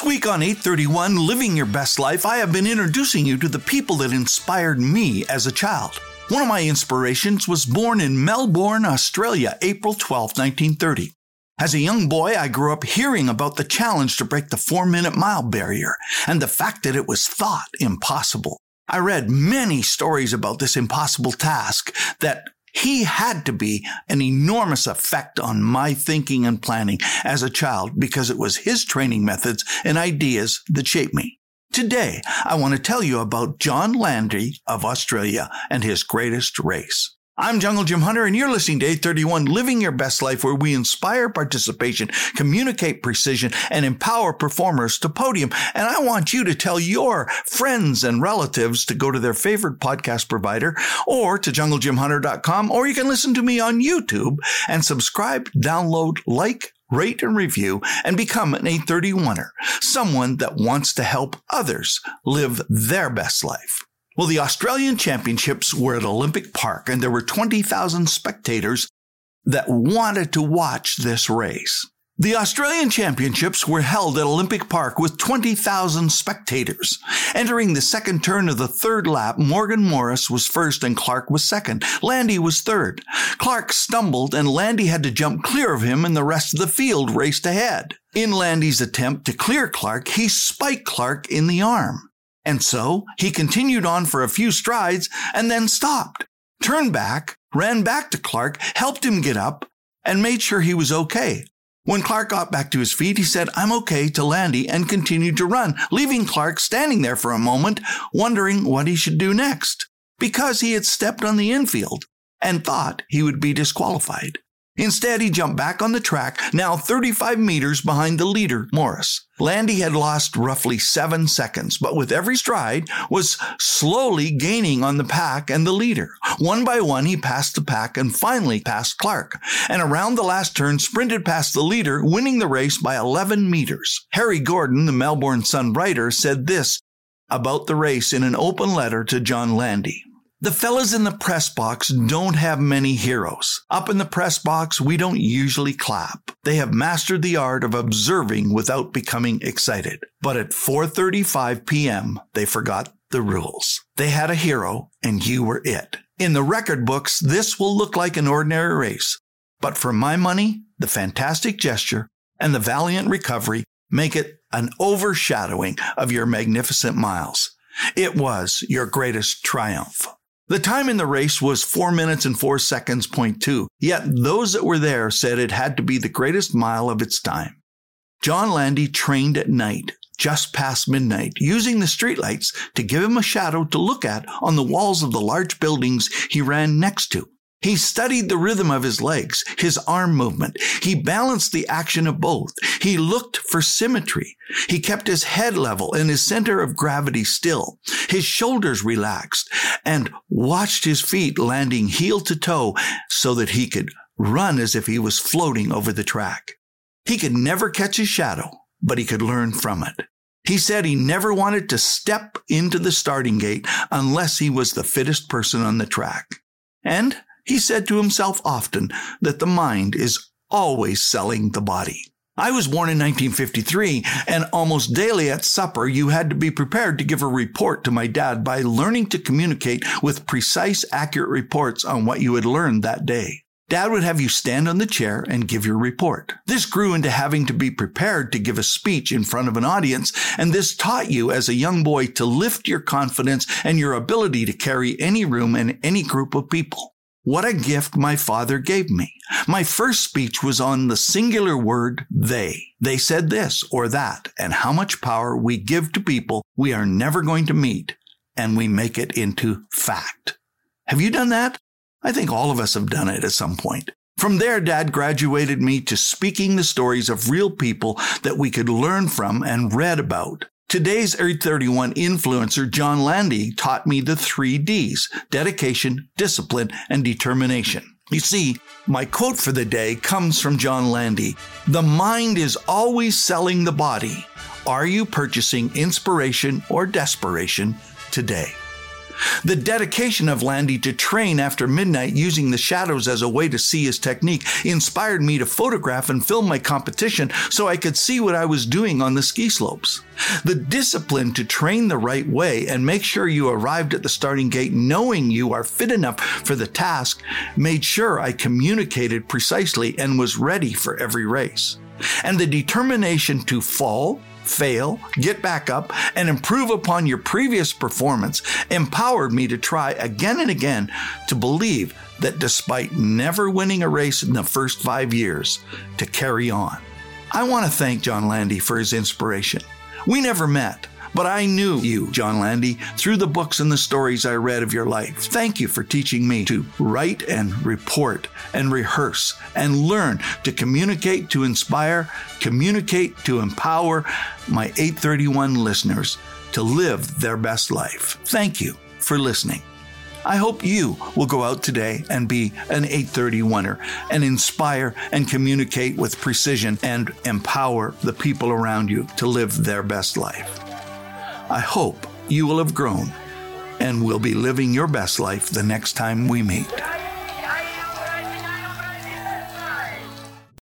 This week on 831 Living Your Best Life, I have been introducing you to the people that inspired me as a child. One of my inspirations was born in Melbourne, Australia, April 12, 1930. As a young boy, I grew up hearing about the challenge to break the four minute mile barrier and the fact that it was thought impossible. I read many stories about this impossible task that he had to be an enormous effect on my thinking and planning as a child because it was his training methods and ideas that shaped me. Today, I want to tell you about John Landy of Australia and his greatest race. I'm Jungle Jim Hunter, and you're listening to 831 Living Your Best Life, where we inspire participation, communicate precision, and empower performers to podium. And I want you to tell your friends and relatives to go to their favorite podcast provider or to junglejimhunter.com, or you can listen to me on YouTube and subscribe, download, like, rate and review, and become an 831er, someone that wants to help others live their best life. Well, the Australian Championships were at Olympic Park, and there were 20,000 spectators that wanted to watch this race. The Australian Championships were held at Olympic Park with 20,000 spectators. Entering the second turn of the third lap, Morgan Morris was first and Clarke was second. Landy was third. Clarke stumbled and Landy had to jump clear of him and the rest of the field raced ahead. In Landy's attempt to clear Clarke, he spiked Clarke in the arm. And so he continued on for a few strides and then stopped, turned back, ran back to Clarke, helped him get up, and made sure he was okay. When Clarke got back to his feet, he said, I'm okay to Landy and continued to run, leaving Clarke standing there for a moment, wondering what he should do next, because he had stepped on the infield and thought he would be disqualified. Instead, he jumped back on the track, now 35 meters behind the leader, Morris. Landy had lost roughly seven seconds, but with every stride was slowly gaining on the pack and the leader. One by one, he passed the pack and finally passed Clarke, and around the last turn sprinted past the leader, winning the race by 11 meters. Harry Gordon, the Melbourne Sun writer, said this about the race in an open letter to John Landy. The fellas in the press box don't have many heroes. Up in the press box, we don't usually clap. They have mastered the art of observing without becoming excited. But at 4:35 p.m., they forgot the rules. They had a hero and you were it. In the record books, this will look like an ordinary race. But for my money, the fantastic gesture and the valiant recovery make it an overshadowing of your magnificent miles. It was your greatest triumph. The time in the race was 4 minutes and 4 seconds, point two. Yet those that were there said it had to be the greatest mile of its time. John Landy trained at night, just past midnight, using the streetlights to give him a shadow to look at on the walls of the large buildings he ran next to. He studied the rhythm of his legs, his arm movement. He balanced the action of both. He looked for symmetry. He kept his head level and his center of gravity still. His shoulders relaxed and watched his feet landing heel to toe so that he could run as if he was floating over the track. He could never catch his shadow, but he could learn from it. He said he never wanted to step into the starting gate unless he was the fittest person on the track. And he said to himself often that the mind is always selling the body. I was born in 1953, and almost daily at supper, you had to be prepared to give a report to my dad by learning to communicate with precise, accurate reports on what you had learned that day. Dad would have you stand on the chair and give your report. This grew into having to be prepared to give a speech in front of an audience, and this taught you as a young boy to lift your confidence and your ability to carry any room and any group of people. What a gift my father gave me. My first speech was on the singular word they. They said this or that, and how much power we give to people we are never going to meet, and we make it into fact. Have you done that? I think all of us have done it at some point. From there, Dad graduated me to speaking the stories of real people that we could learn from and read about. Today's 831 influencer, John Landy, taught me the three D's dedication, discipline, and determination. You see, my quote for the day comes from John Landy The mind is always selling the body. Are you purchasing inspiration or desperation today? The dedication of Landy to train after midnight using the shadows as a way to see his technique inspired me to photograph and film my competition so I could see what I was doing on the ski slopes. The discipline to train the right way and make sure you arrived at the starting gate knowing you are fit enough for the task made sure I communicated precisely and was ready for every race. And the determination to fall, fail, get back up, and improve upon your previous performance empowered me to try again and again to believe that despite never winning a race in the first five years, to carry on. I want to thank John Landy for his inspiration. We never met, but I knew you, John Landy, through the books and the stories I read of your life. Thank you for teaching me to write and report and rehearse and learn to communicate to inspire, communicate to empower my 831 listeners to live their best life. Thank you for listening. I hope you will go out today and be an 831er and inspire and communicate with precision and empower the people around you to live their best life. I hope you will have grown and will be living your best life the next time we meet.